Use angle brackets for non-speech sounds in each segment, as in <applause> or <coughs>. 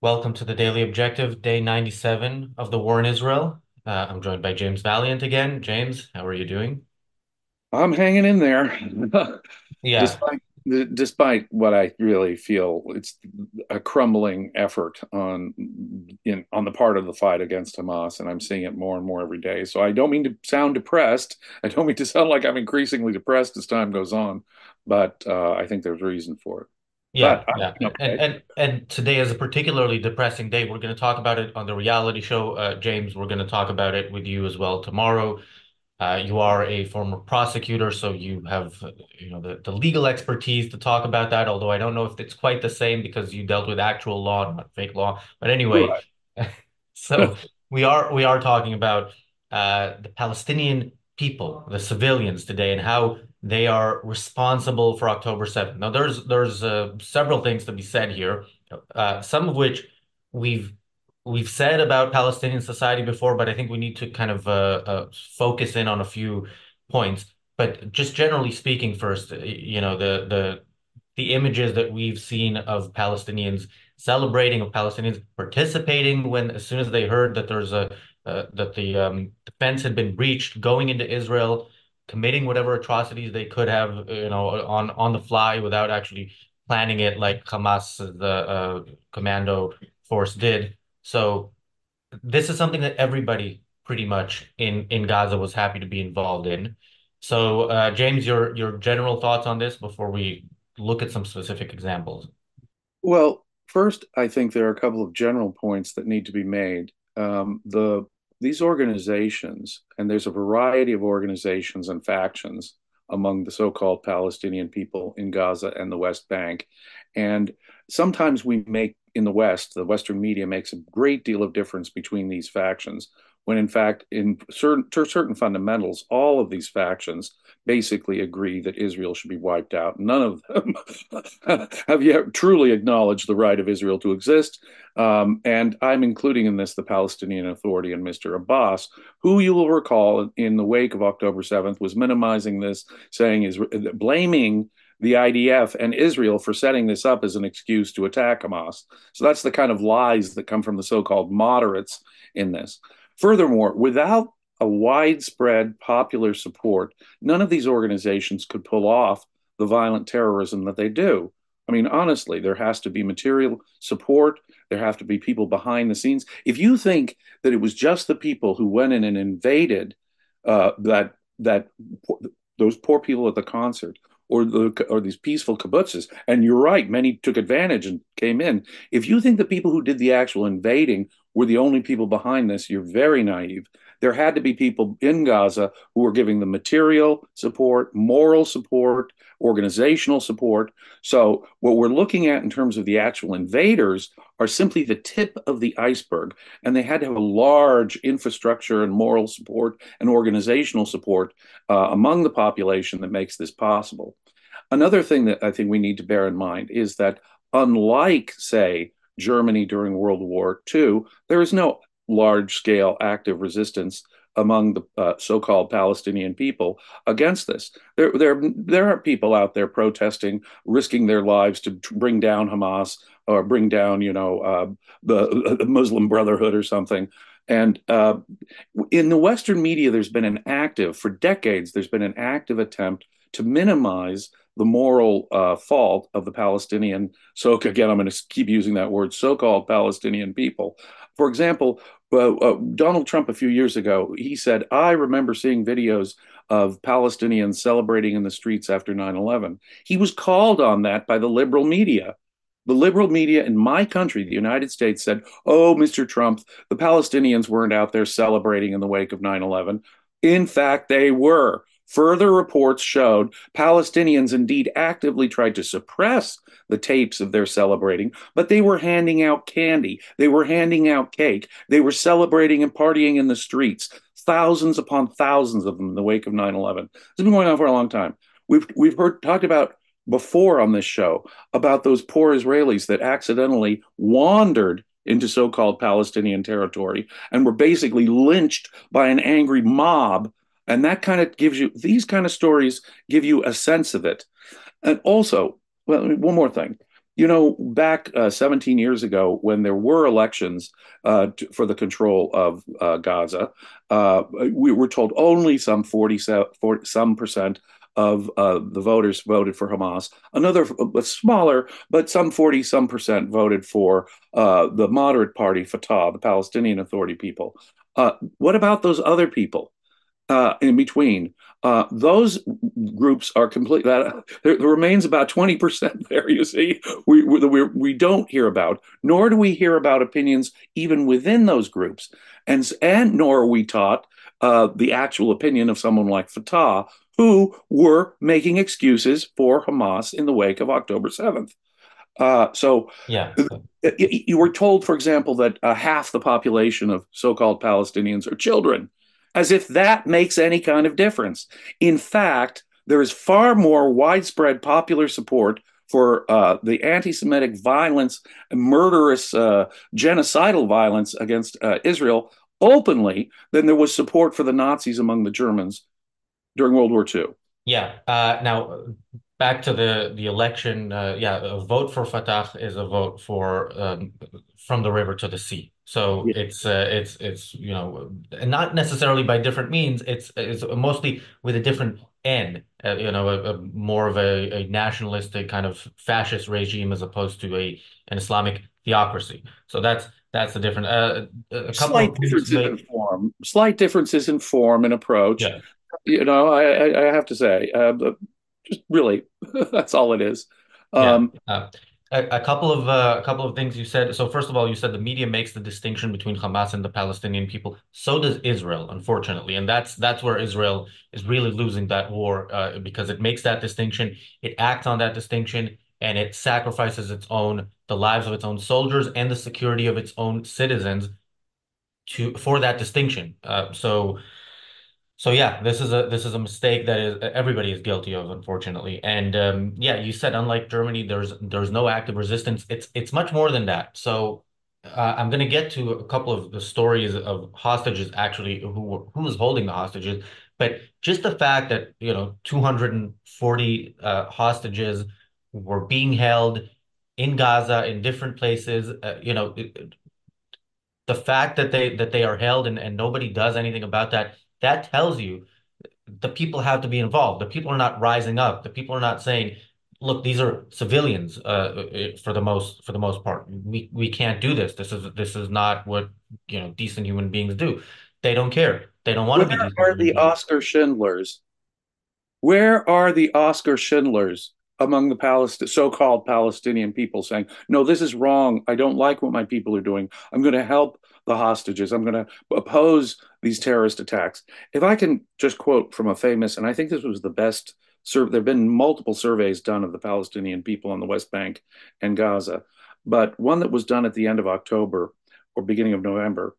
Welcome to the Daily Objective, day 97 of the war in Israel. Uh, I'm joined by James Valliant again. James, how are you doing? I'm hanging in there, <laughs> Yeah, despite despite what I really feel it's a crumbling effort on in on the part of the fight against Hamas, and I'm seeing it more and more every day. So I don't mean to sound depressed. I don't mean to sound like I'm increasingly depressed as time goes on, but uh, I think there's reason for it. Yeah, But I'm yeah. doing And and and today is a particularly depressing day. We're going to talk about it on the reality show. Uh, James, we're going to talk about it with you as well tomorrow. Uh, you are a former prosecutor, so you have, uh, you know, the, the legal expertise to talk about that, although I don't know if it's quite the same because you dealt with actual law, not fake law. But anyway, Right. <laughs> so we are we are talking about uh, the Palestinian people, the civilians today, and how they are responsible for October 7th. Now, there's there's uh, several things to be said here, uh, some of which we've we've said about Palestinian society before, but I think we need to kind of uh, uh, focus in on a few points. But just generally speaking, first, you know, the the the images that we've seen of Palestinians celebrating, of Palestinians participating when, as soon as they heard that there's a uh, that the um, defense had been breached, going into Israel, committing whatever atrocities they could have, you know, on on the fly without actually planning it, like Hamas, the uh, commando force did. So this is something that everybody pretty much in in Gaza was happy to be involved in. So, uh, James, your your general thoughts on this before we look at some specific examples. Well, first, I think there are a couple of general points that need to be made. Um, the these organizations, and there's a variety of organizations and factions among the so-called Palestinian people in Gaza and the West Bank, and sometimes we make in the West, the Western media makes a great deal of difference between these factions, when in fact, in certain certain fundamentals, all of these factions basically agree that Israel should be wiped out. None of them <laughs> have yet truly acknowledged the right of Israel to exist. Um, and I'm including in this the Palestinian Authority and Mr. Abbas, who you will recall in the wake of October 7th was minimizing this, saying is blaming the IDF and Israel for setting this up as an excuse to attack Hamas. So that's the kind of lies that come from the so called moderates in this. Furthermore, without a widespread popular support, none of these organizations could pull off the violent terrorism that they do. I mean, honestly, there has to be material support. There have to be people behind the scenes. If you think that it was just the people who went in and invaded uh, that that those poor people at the concert or the or these peaceful kibbutzes, and you're right, many took advantage and came in. If you think the people who did the actual invading were the only people behind this, you're very naive there had to be people in Gaza who were giving the material support, moral support, organizational support. So, what we're looking at in terms of the actual invaders are simply the tip of the iceberg. And they had to have a large infrastructure and moral support and organizational support uh, among the population that makes this possible. Another thing that I think we need to bear in mind is that, unlike, say, Germany during World War II, there is no large scale active resistance among the uh, so-called Palestinian people against this. There, there, there are people out there protesting, risking their lives to bring down Hamas or bring down, you know, uh, the, the, Muslim Brotherhood or something. And uh, in the Western media, there's been an active, for decades, there's been an active attempt to minimize the moral uh, fault of the Palestinian. So again, I'm going to keep using that word, so-called Palestinian people. For example, uh, uh, Donald Trump a few years ago, he said, I remember seeing videos of Palestinians celebrating in the streets after 9 11. He was called on that by the liberal media. The liberal media in my country, the United States, said, Oh, Mr. Trump, the Palestinians weren't out there celebrating in the wake of 9 11. In fact, they were. Further reports showed Palestinians indeed actively tried to suppress the tapes of their celebrating, but they were handing out candy. They were handing out cake. They were celebrating and partying in the streets, thousands upon thousands of them in the wake of 9 11. This has been going on for a long time. We've, we've heard talked about before on this show about those poor Israelis that accidentally wandered into so called Palestinian territory and were basically lynched by an angry mob and that kind of gives you these kind of stories give you a sense of it. And also, well, one more thing. You know, back uh, 17 years ago, when there were elections uh, for the control of uh, Gaza, uh, we were told only some 40, 40 some percent of uh, the voters voted for Hamas. Another smaller, but some 40 some percent voted for uh, the moderate party, Fatah, the Palestinian Authority people. what about those other people? Uh, in between. Uh, those groups are complete. That there, there, remains about twenty percent <laughs> there. You see, we, we we don't hear about, nor do we hear about opinions even within those groups, and and nor are we taught uh, the actual opinion of someone like Fatah, who were making excuses for Hamas in the wake of October seventh. Uh, so, yeah, you were told, for example, that uh, half the population of so-called Palestinians are children as if that makes any kind of difference. In fact, there is far more widespread popular support for uh, the anti Semitic violence, murderous, uh, genocidal violence against uh, Israel openly than there was support for the Nazis among the Germans during World War II. Yeah. Uh, now, back to the the election. Uh, yeah, a vote for Fatah is a vote for um, from the river to the sea. So yeah. it's uh, it's it's you know not necessarily by different means. It's it's mostly with a different end. Uh, you know, a, a more of a, a, nationalistic kind of fascist regime as opposed to a an Islamic theocracy. So that's that's the different. Uh, a couple slight differences in form, slight differences in form and approach. Yeah. You know, I I have to say, uh, really, <laughs> that's all it is. Um, yeah. Uh, a, a, couple of uh, a couple of things you said. So first of all, you said the media makes the distinction between Hamas and the Palestinian people. So does Israel, unfortunately, and that's that's where Israel is really losing that war uh, because it makes that distinction, it acts on that distinction, and it sacrifices its own the lives of its own soldiers and the security of its own citizens to for that distinction. Uh, so so yeah, this is a this is a mistake that is everybody is guilty of, unfortunately. And um, yeah, you said unlike Germany, there's there's no active resistance. It's it's much more than that. So uh, I'm going to get to a couple of the stories of hostages actually who who is holding the hostages, but just the fact that you know 240 uh, hostages were being held in Gaza in different places, uh, you know. It, the fact that they that they are held and, and nobody does anything about that that tells you the people have to be involved. The people are not rising up. The people are not saying, "Look, these are civilians." Uh, for the most for the most part, we we can't do this. This is this is not what you know decent human beings do. They don't care. They don't want to be. Where are the beings. Oscar Schindlers? Where are the Oscar Schindlers among the Palest- so-called Palestinian people saying, "No, this is wrong. I don't like what my people are doing. I'm going to help the hostages. I'm going to oppose these terrorist attacks. If I can just quote from a famous, and I think this was the best, sur- there have been multiple surveys done of the Palestinian people on the West Bank and Gaza, but one that was done at the end of October or beginning of November,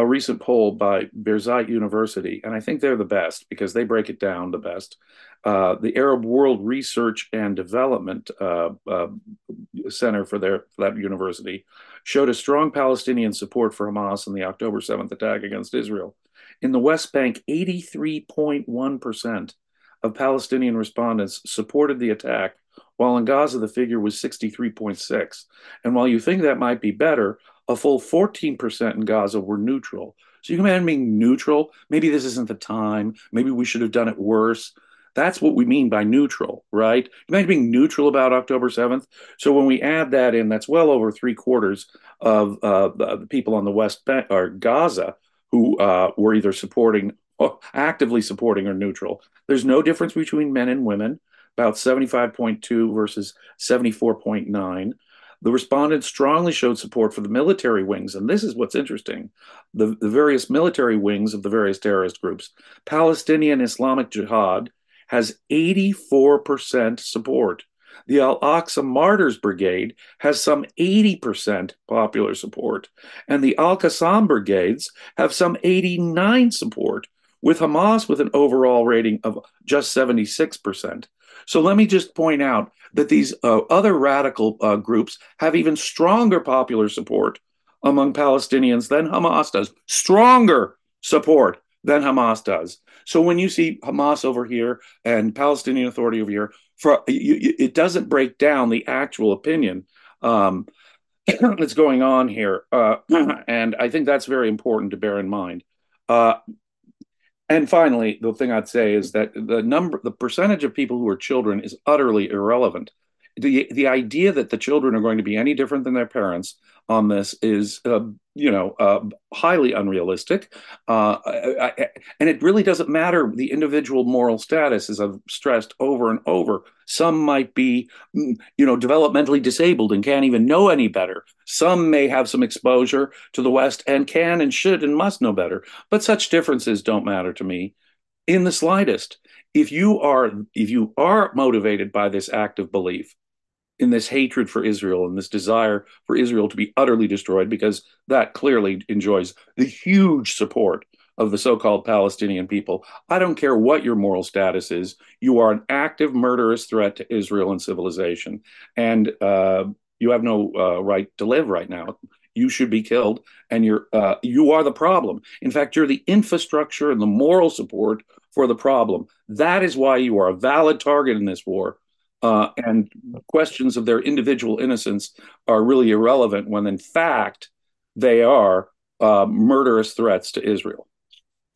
a recent poll by Birzeit University, and I think they're the best because they break it down the best. Uh, the Arab World Research and Development uh, uh, Center for, their, for that university showed a strong Palestinian support for Hamas in the October 7th attack against Israel. In the West Bank, 83.1% of Palestinian respondents supported the attack, while in Gaza the figure was 63.6. And while you think that might be better, a full 14% in Gaza were neutral. So you can imagine being neutral. Maybe this isn't the time. Maybe we should have done it worse. That's what we mean by neutral, right? Imagine being neutral about October 7th. So when we add that in, that's well over three quarters of uh, the, people on the West Bank or Gaza who uh, were either supporting, actively supporting, or neutral. There's no difference between men and women, about 75.2 versus 74.9. The respondents strongly showed support for the military wings, and this is what's interesting the, the various military wings of the various terrorist groups. Palestinian Islamic Jihad has 84% support. The Al Aqsa Martyrs Brigade has some 80% popular support, and the Al Qassam Brigades have some 89 support, with Hamas with an overall rating of just 76%. So let me just point out that these uh, other radical uh, groups have even stronger popular support among Palestinians than Hamas does. Stronger support than Hamas does. So when you see Hamas over here and Palestinian Authority over here, for it doesn't break down the actual opinion um, <coughs> that's going on here. Uh, <coughs> and I think that's very important to bear in mind. Uh, and finally, the thing I'd say is that the number, the percentage of people who are children is utterly irrelevant. The the idea that the children are going to be any different than their parents on this is, uh, you know, uh, highly unrealistic. Uh, I, I, and it really doesn't matter the individual moral status, as I've stressed over and over. Some might be, mm, you know, developmentally disabled and can't even know any better. Some may have some exposure to the West and can and should and must know better. But such differences don't matter to me in the slightest. If you are if you are motivated by this act of belief, in this hatred for Israel and this desire for Israel to be utterly destroyed, because that clearly enjoys the huge support of the so called Palestinian people. I don't care what your moral status is, you are an active murderous threat to Israel and civilization. And uh, you have no uh, right to live right now. You should be killed, and you're uh, you are the problem. In fact, you're the infrastructure and the moral support for the problem. That is why you are a valid target in this war uh, and questions of their individual innocence are really irrelevant when, in fact, they are uh, murderous threats to Israel.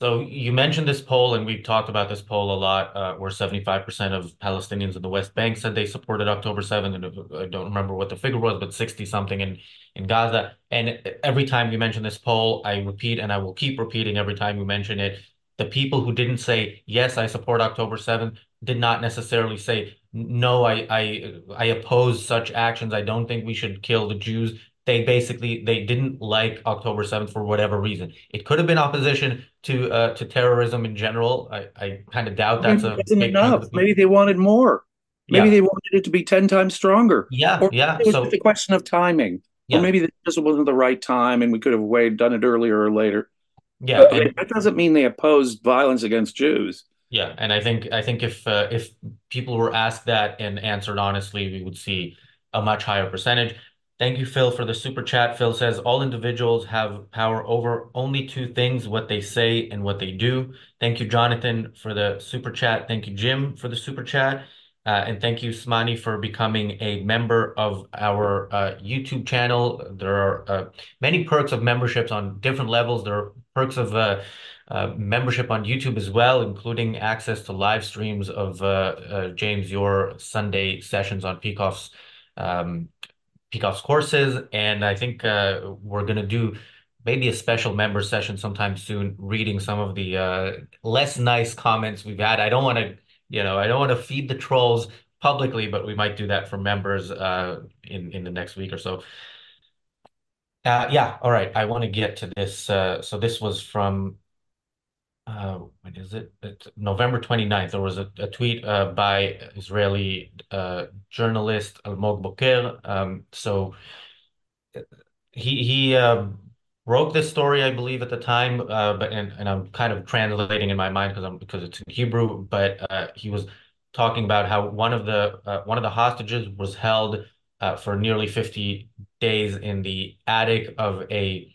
So you mentioned this poll, and we've talked about this poll a lot, uh, where 75% of Palestinians in the West Bank said they supported October 7th, and I don't remember what the figure was, but 60 something in in Gaza. And every time you mention this poll, I repeat, and I will keep repeating every time you mention it. The people who didn't say yes, I support October 7th, did not necessarily say no, I I I oppose such actions. I don't think we should kill the Jews. They basically they didn't like October 7th for whatever reason. It could have been opposition to uh, to terrorism in general. I, I kind of doubt that's Maybe a enough. Maybe they wanted more. Maybe yeah. they wanted it to be 10 times stronger. Yeah, or yeah. It was so, a question of timing. Yeah. Or maybe this just wasn't the right time and we could have waited, done it earlier or later. Yeah. And, that doesn't mean they opposed violence against Jews. Yeah, and I think I think if uh, if people were asked that and answered honestly, we would see a much higher percentage. Thank you, Phil, for the super chat. Phil says all individuals have power over only two things: what they say and what they do. Thank you, Jonathan, for the super chat. Thank you, Jim, for the super chat. Uh, and thank you, Smani, for becoming a member of our uh, YouTube channel. There are uh, many perks of memberships on different levels. There are perks of uh, uh, membership on YouTube as well, including access to live streams of uh, uh, James your Sunday sessions on Peikoff's um, courses, and I think uh, we're gonna do maybe a special member session sometime soon, reading some of the uh, less nice comments we've had. I don't want to, you know, I don't want to feed the trolls publicly, but we might do that for members in in the next week or so. Uh, yeah, all right. I want to get to this. Uh, so this was from uh, when is it? It's November 29th. There was a, a tweet uh, by Israeli uh, journalist Almog Boker. Um, so he he uh, wrote this story, I believe, at the time, uh, but and, and I'm kind of translating in my mind because I'm because it's in Hebrew. But uh, he was talking about how one of the uh, one of the hostages was held uh, for nearly 50 days in the attic of a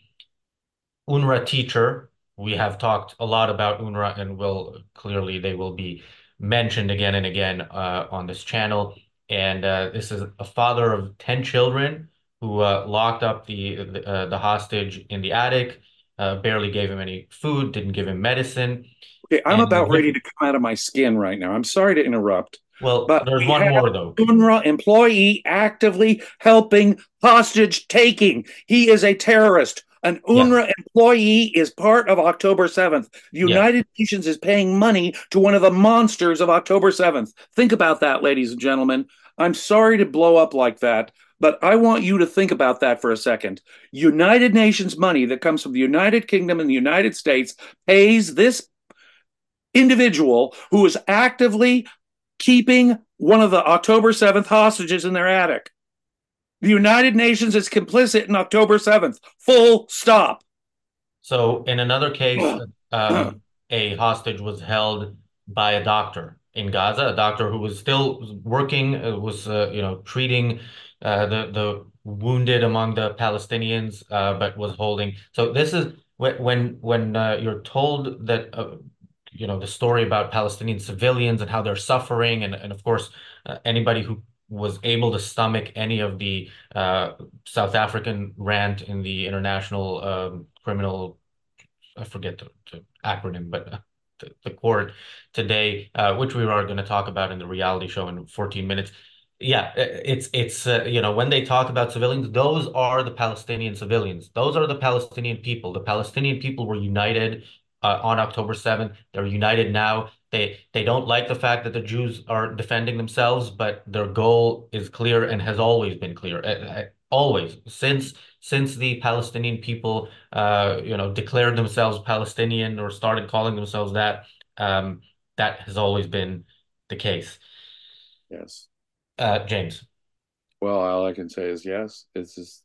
UNRWA teacher we have talked a lot about UNRWA and will clearly they will be mentioned again and again uh, on this channel. And uh, this is a father of 10 children who uh, locked up the the, uh, the, hostage in the attic, uh, barely gave him any food, didn't give him medicine. Okay, I'm and about ready to come out of my skin right now. I'm sorry to interrupt. Well, but there's one more though. UNRWA employee actively helping hostage taking. He is a terrorist an UNRWA yeah. employee is part of October 7th. The United yeah. Nations is paying money to one of the monsters of October 7th. Think about that, ladies and gentlemen. I'm sorry to blow up like that, but I want you to think about that for a second. United Nations money that comes from the United Kingdom and the United States pays this individual who is actively keeping one of the October 7th hostages in their attic. The United Nations is complicit in October 7th. Full stop. So, in another case, um, a hostage was held by a doctor in Gaza, a doctor who was still working, uh, was uh, you know treating uh, the the wounded among the Palestinians, uh, but was holding. So this is when when uh, you're told that uh, you know the story about Palestinian civilians and how they're suffering, and and of course anybody who was able to stomach any of the uh, South African rant in the International um, Criminal, I forget the, the acronym, but uh, the, the, court today, uh, which we are going to talk about in the reality show in 14 minutes. Yeah, it's it's uh, you know when they talk about civilians, those are the Palestinian civilians. Those are the Palestinian people. The Palestinian people were united uh, on October 7th. They're united now. They they don't like the fact that the Jews are defending themselves, but their goal is clear and has always been clear. Uh, always since since the Palestinian people uh, you know declared themselves Palestinian or started calling themselves that, um, that has always been the case. Yes. Uh, James. Well, all I can say is yes. It's just,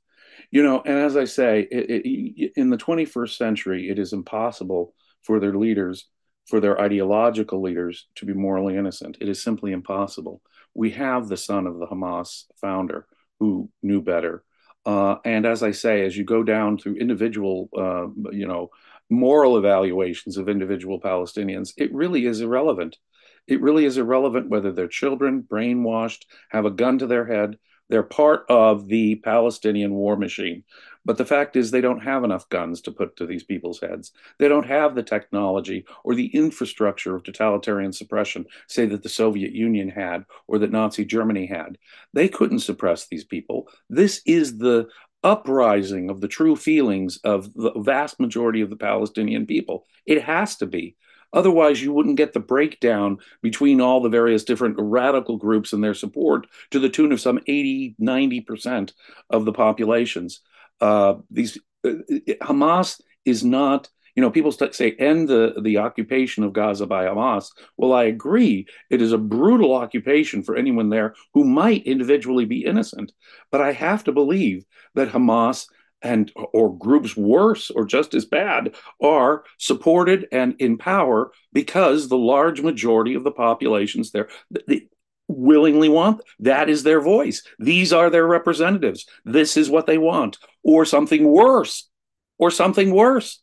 you know, and as I say, it, it, in the 21st century, it is impossible for their leaders, for their ideological leaders, to be morally innocent. It is simply impossible. We have the son of the Hamas founder who knew better. Uh, and as I say, as you go down through individual, uh, you know, moral evaluations of individual Palestinians, it really is irrelevant. It really is irrelevant whether they're children, brainwashed, have a gun to their head. They're part of the Palestinian war machine. But the fact is, they don't have enough guns to put to these people's heads. They don't have the technology or the infrastructure of totalitarian suppression, say that the Soviet Union had or that Nazi Germany had. They couldn't suppress these people. This is the uprising of the true feelings of the vast majority of the Palestinian people. It has to be. Otherwise, you wouldn't get the breakdown between all the various different radical groups and their support to the tune of some 80, 90% of the populations. Uh, these uh, Hamas is not you know, people say end the, the occupation of Gaza by Hamas. Well, I agree. It is a brutal occupation for anyone there who might individually be innocent. But I have to believe that Hamas and or groups worse or just as bad are supported and in power because the large majority of the populations there willingly want. That is their voice. These are their representatives. This is what they want, or something worse, or something worse.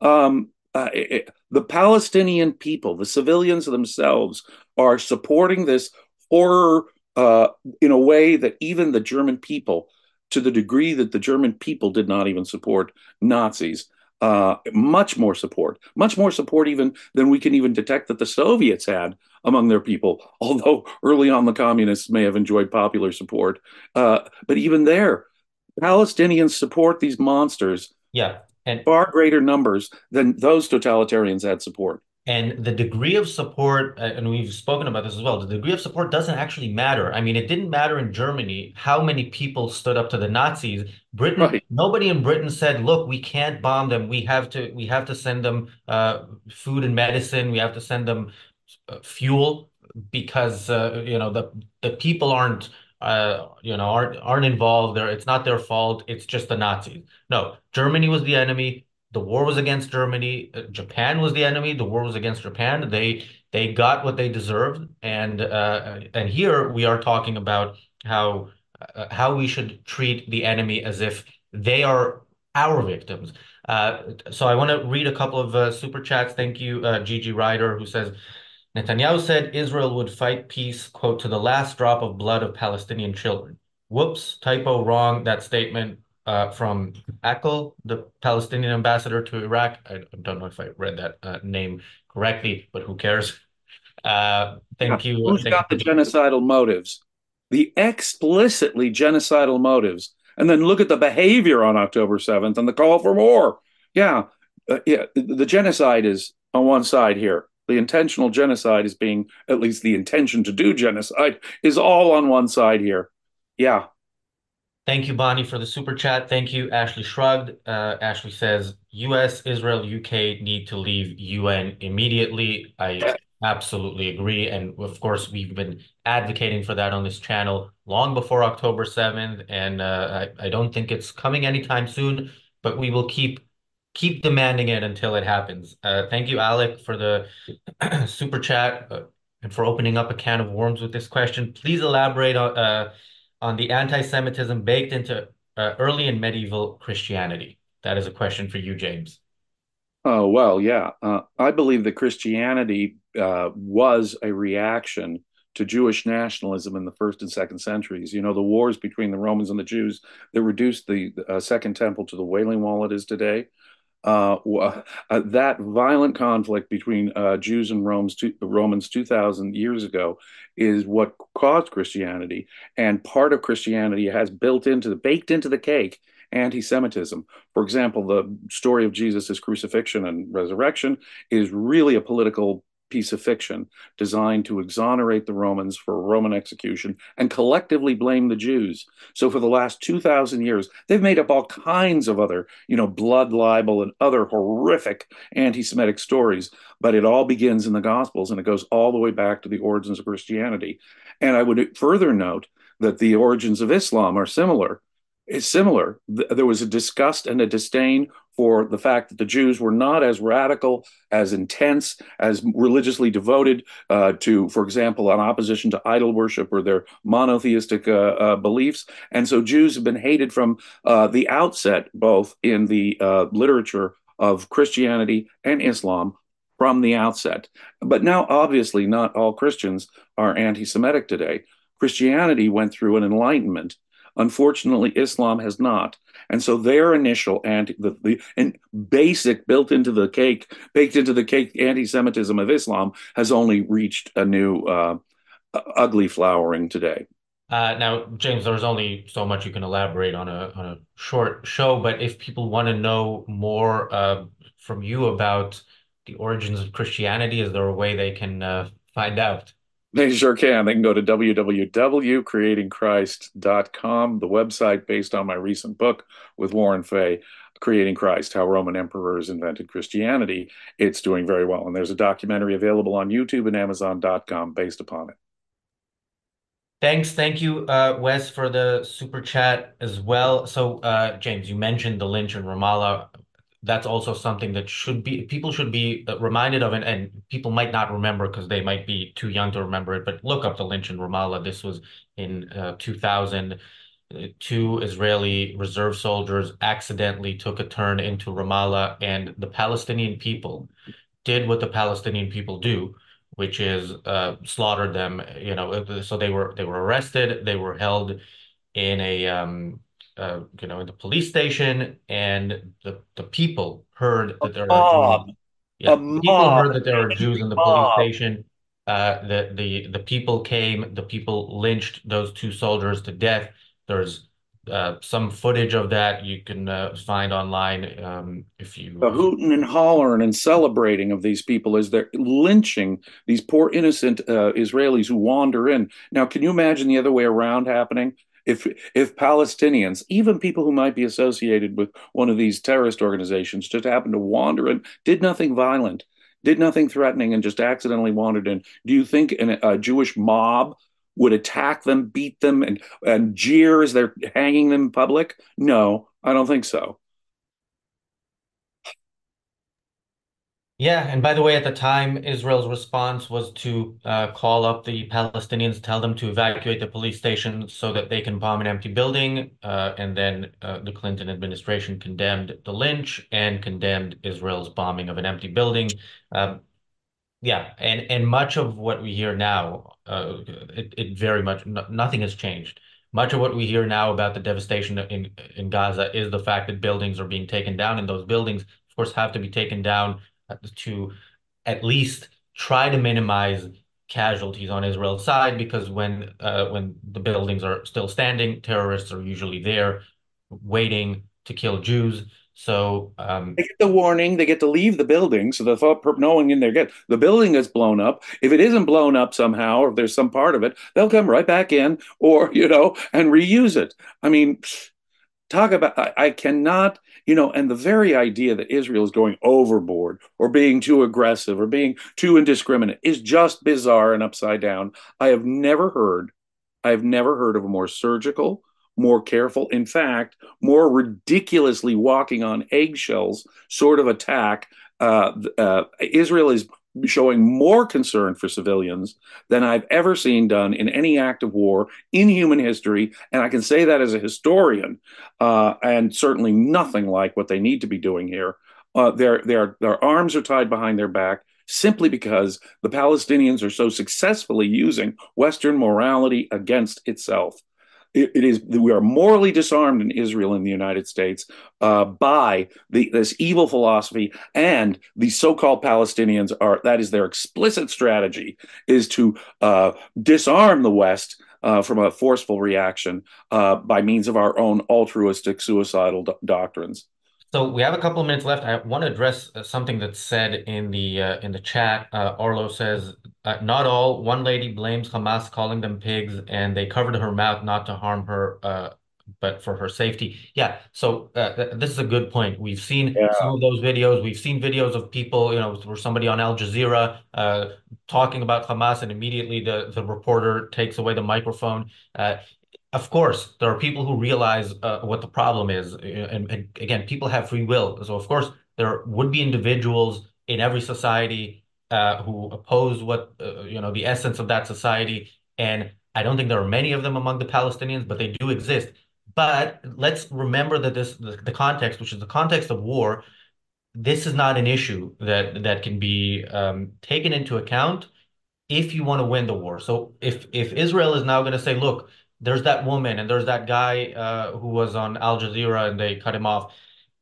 Um, uh, it, the Palestinian people, the civilians themselves, are supporting this horror uh, in a way that even the German people, to the degree that the German people did not even support Nazis, uh, much more support, much more support even than we can even detect that the Soviets had among their people. <laughs> Although early on the communists may have enjoyed popular support, uh, but even there, Palestinians support these monsters. Yeah, and far greater numbers than those totalitarians had support. And the degree of support, uh, and we've spoken about this as well, the degree of support doesn't actually matter. I mean, it didn't matter in Germany how many people stood up to the Nazis. Britain, right. nobody in Britain said, "Look, we can't bomb them. We have to, we have to send them uh, food and medicine. We have to send them uh, fuel because uh, you know the the people aren't." Uh, you know, aren't aren't involved there. It's not their fault. It's just the Nazis. No, Germany was the enemy the war was against Germany. Uh, Japan was the enemy. The war was against Japan. They they got what they deserved, and uh, and here we are talking about how uh, how we should treat the enemy as if they are our victims. Uh, so I want to read a couple of uh, super chats. Thank you, uh, Gigi Ryder, who says. Netanyahu said Israel would fight peace, quote, to the last drop of blood of Palestinian children. Whoops, typo, wrong. That statement uh, from Akel, the Palestinian ambassador to Iraq. I don't know if I read that uh, name correctly, but who cares? Uh, thank you. Who's thank got you. the genocidal motives? The explicitly genocidal motives. And then look at the behavior on October 7th and the call for war. Yeah, uh, yeah. The genocide is on one side here. The intentional genocide is being, at least the intention to do genocide, is all on one side here. Yeah, Thank you, Bonnie, for the super chat. Thank you, Ashley Shrugged. Uh, Ashley says, US, Israel, UK need to leave UN immediately. I absolutely agree. And of course, we've been advocating for that on this channel long before October 7th. And uh, I, I don't think it's coming anytime soon, but we will keep keep demanding it until it happens. Uh, thank you, Alec, for the <clears throat> super chat uh, and for opening up a can of worms with this question. Please elaborate on uh, on the anti-Semitism baked into uh, early and medieval Christianity? That is a question for you, James. Oh, well, yeah. Uh, I believe that Christianity uh, was a reaction to Jewish nationalism in the first and second centuries. You know, the wars between the Romans and the Jews that reduced the uh, Second Temple to the Wailing Wall it is today. Uh, uh, that violent conflict between uh, Jews and Romans, Romans 2,000 years ago is what caused Christianity. And part of Christianity has built into the, baked into the cake anti Semitism. For example, the story of Jesus' crucifixion and resurrection is really a political piece of fiction designed to exonerate the Romans for Roman execution and collectively blame the Jews. So for the last 2,000 years, they've made up all kinds of other, you know, blood libel and other horrific anti Semitic stories. But it all begins in the Gospels and it goes all the way back to the origins of Christianity. And I would further note that the origins of Islam are similar is similar. There was a disgust and a disdain for the fact that the Jews were not as radical, as intense, as religiously devoted uh, to, for example, an opposition to idol worship or their monotheistic uh, uh, beliefs. And so Jews have been hated from uh, the outset, both in the uh, literature of Christianity and Islam from the outset. But now, obviously, not all Christians are anti Semitic today. Christianity went through an enlightenment Unfortunately, Islam has not. And so their initial anti the, the and basic built into the cake, baked into the cake anti-Semitism of Islam has only reached a new uh, ugly flowering today. Uh, now, James, there's only so much you can elaborate on a on a short show, but if people want to know more uh, from you about the origins of Christianity, is there a way they can uh, find out? They sure can. They can go to www.creatingchrist.com, the website based on my recent book with Warren Fahy, Creating Christ How Roman Emperors Invented Christianity. It's doing very well. And there's a documentary available on YouTube and Amazon.com based upon it. Thanks. Thank you, uh, Wes, for the super chat as well. So, uh, James, you mentioned the lynch in Ramallah that's also something that should be people should be uh, reminded of and, and people might not remember because they might be too young to remember it but look up the lynch in ramallah. This was in uh, 2000 uh, two israeli reserve soldiers accidentally took a turn into ramallah and the palestinian people did what the palestinian people do which is uh, slaughtered them you know uh, so they were they were arrested they were held in a um, uh, you know, in the police station, and the the people heard that there are Jews. Yeah, people heard that there are Jews in the police station. Uh, the the the people came. The people lynched those two soldiers to death. There's uh, some footage of that you can uh, find online um, if you the hooting and hollering and celebrating of these people as they're lynching these poor innocent uh, Israelis who wander in. Now, can you imagine the other way around happening? If if Palestinians, even people who might be associated with one of these terrorist organizations, just happened to wander and did nothing violent, did nothing threatening, and just accidentally wandered in, do you think an, a Jewish mob would attack them, beat them, and and jeer as they're hanging them in public? No, I don't think so. Yeah, and by the way, at the time, Israel's response was to uh, call up the Palestinians, tell them to evacuate the police station so that they can bomb an empty building. Uh, and then uh, the Clinton administration condemned the lynch and condemned Israel's bombing of an empty building. Um, yeah, and and much of what we hear now, uh, it, it very much no, nothing has changed. Much of what we hear now about the devastation in in Gaza is the fact that buildings are being taken down, and those buildings, of course, have to be taken down to at least try to minimize casualties on Israel's side because when uh, when the buildings are still standing, terrorists are usually there waiting to kill Jews. So um, they get the warning, they get to leave the building. So the thought, no one in there get the building is blown up. If it isn't blown up somehow, or if there's some part of it, they'll come right back in, or you know, and reuse it. I mean, talk about I, I, cannot you know and the very idea that israel is going overboard or being too aggressive or being too indiscriminate is just bizarre and upside down. I have never heard i have never heard of a more surgical more careful in fact more ridiculously walking on eggshells sort of attack uh, uh, israel is showing more concern for civilians than I've ever seen done in any act of war in human history. And I can say that as a historian, uh, and certainly nothing like what they need to be doing here. Uh, their, their, their arms are tied behind their back. simply because the Palestinians are so successfully using Western morality against itself it, it is that we are morally disarmed in Israel and the United States uh, by the, this evil philosophy, and the so-called Palestinians are that is their explicit strategy is to uh, disarm the West. Uh, from a forceful reaction uh, by means of our own altruistic suicidal do- doctrines. So we have a couple of minutes left. I want to address uh, something that's said in the uh, in the chat. Uh, Arlo says, uh, "Not all." One lady blames Hamas, calling them pigs, and they covered her mouth not to harm her, uh, but for her safety. Yeah. So uh, th this is a good point. We've seen yeah. some of those videos. We've seen videos of people, you know, where somebody on Al Jazeera talking about Hamas, and immediately the the reporter takes away the microphone. Of course, there are people who realize uh, what the problem is. And, and, again, people have free will. So, of course, there would be individuals in every society uh, who oppose what, uh, you know, the essence of that society. And I don't think there are many of them among the Palestinians, but they do exist. But let's remember that this, the, the context, which is the context of war, this is not an issue that, that can be um, taken into account if you want to win the war. So if, if Israel is now going to say, look, there's that woman and there's that guy uh, who was on Al Jazeera and they cut him off.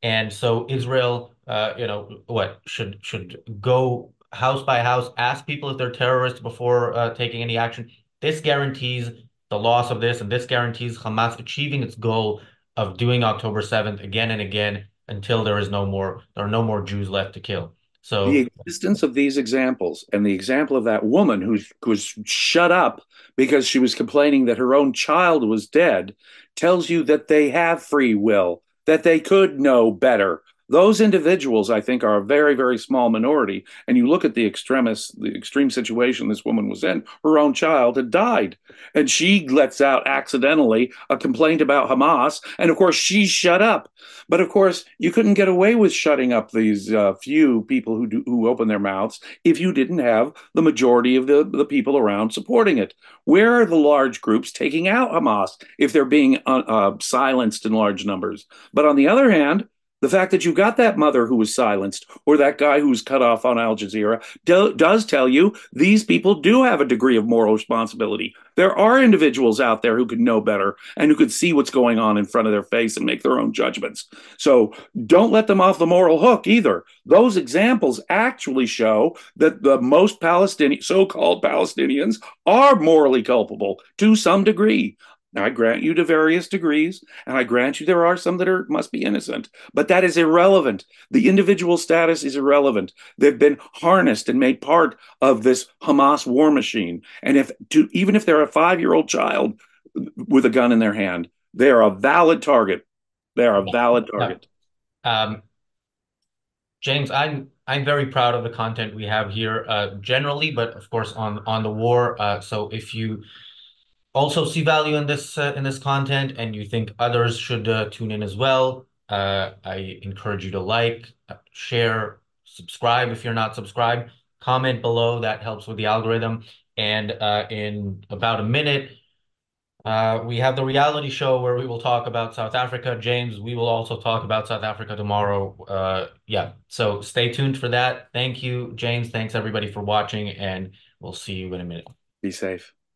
And so Israel, uh, you know, what should should go house by house, ask people if they're terrorists before uh, taking any action. This guarantees the loss of this, and this guarantees Hamas achieving its goal of doing October 7th again and again until there is no more there are no more Jews left to kill. So the existence of these examples and the example of that woman who was shut up because she was complaining that her own child was dead tells you that they have free will, that they could know better, those individuals, I think, are a very, very small minority. And you look at the extremist, the extreme situation this woman was in, her own child had died. And she lets out accidentally a complaint about Hamas. And of course, she's shut up. But of course, you couldn't get away with shutting up these uh, few people who, do, who open their mouths if you didn't have the majority of the, the people around supporting it. Where are the large groups taking out Hamas if they're being uh, uh, silenced in large numbers? But on the other hand, the fact that you got that mother who was silenced or that guy who was cut off on Al Jazeera do, does tell you these people do have a degree of moral responsibility. There are individuals out there who could know better and who could see what's going on in front of their face and make their own judgments. So don't let them off the moral hook either. Those examples actually show that the most Palestinian, so-called Palestinians, are morally culpable to some degree. Now, I grant you to various degrees, and I grant you there are some that are must be innocent, but that is irrelevant. The individual status is irrelevant. They've been harnessed and made part of this Hamas war machine. And if to even if they're a five-year-old child with a gun in their hand, they are a valid target. They are a valid target. Um, James, I'm I'm very proud of the content we have here, uh, generally, but of course on on the war. Uh, so if you also see value in this uh, in this content and you think others should uh, tune in as well, uh, I encourage you to like, uh, share, subscribe if you're not subscribed, comment below. That helps with the algorithm. And uh, in about a minute, uh, we have the reality show where we will talk about South Africa. James, we will also talk about South Africa tomorrow. yeah, so stay tuned for that. Thank you, James. Thanks everybody for watching, and we'll see you in a minute. Be safe.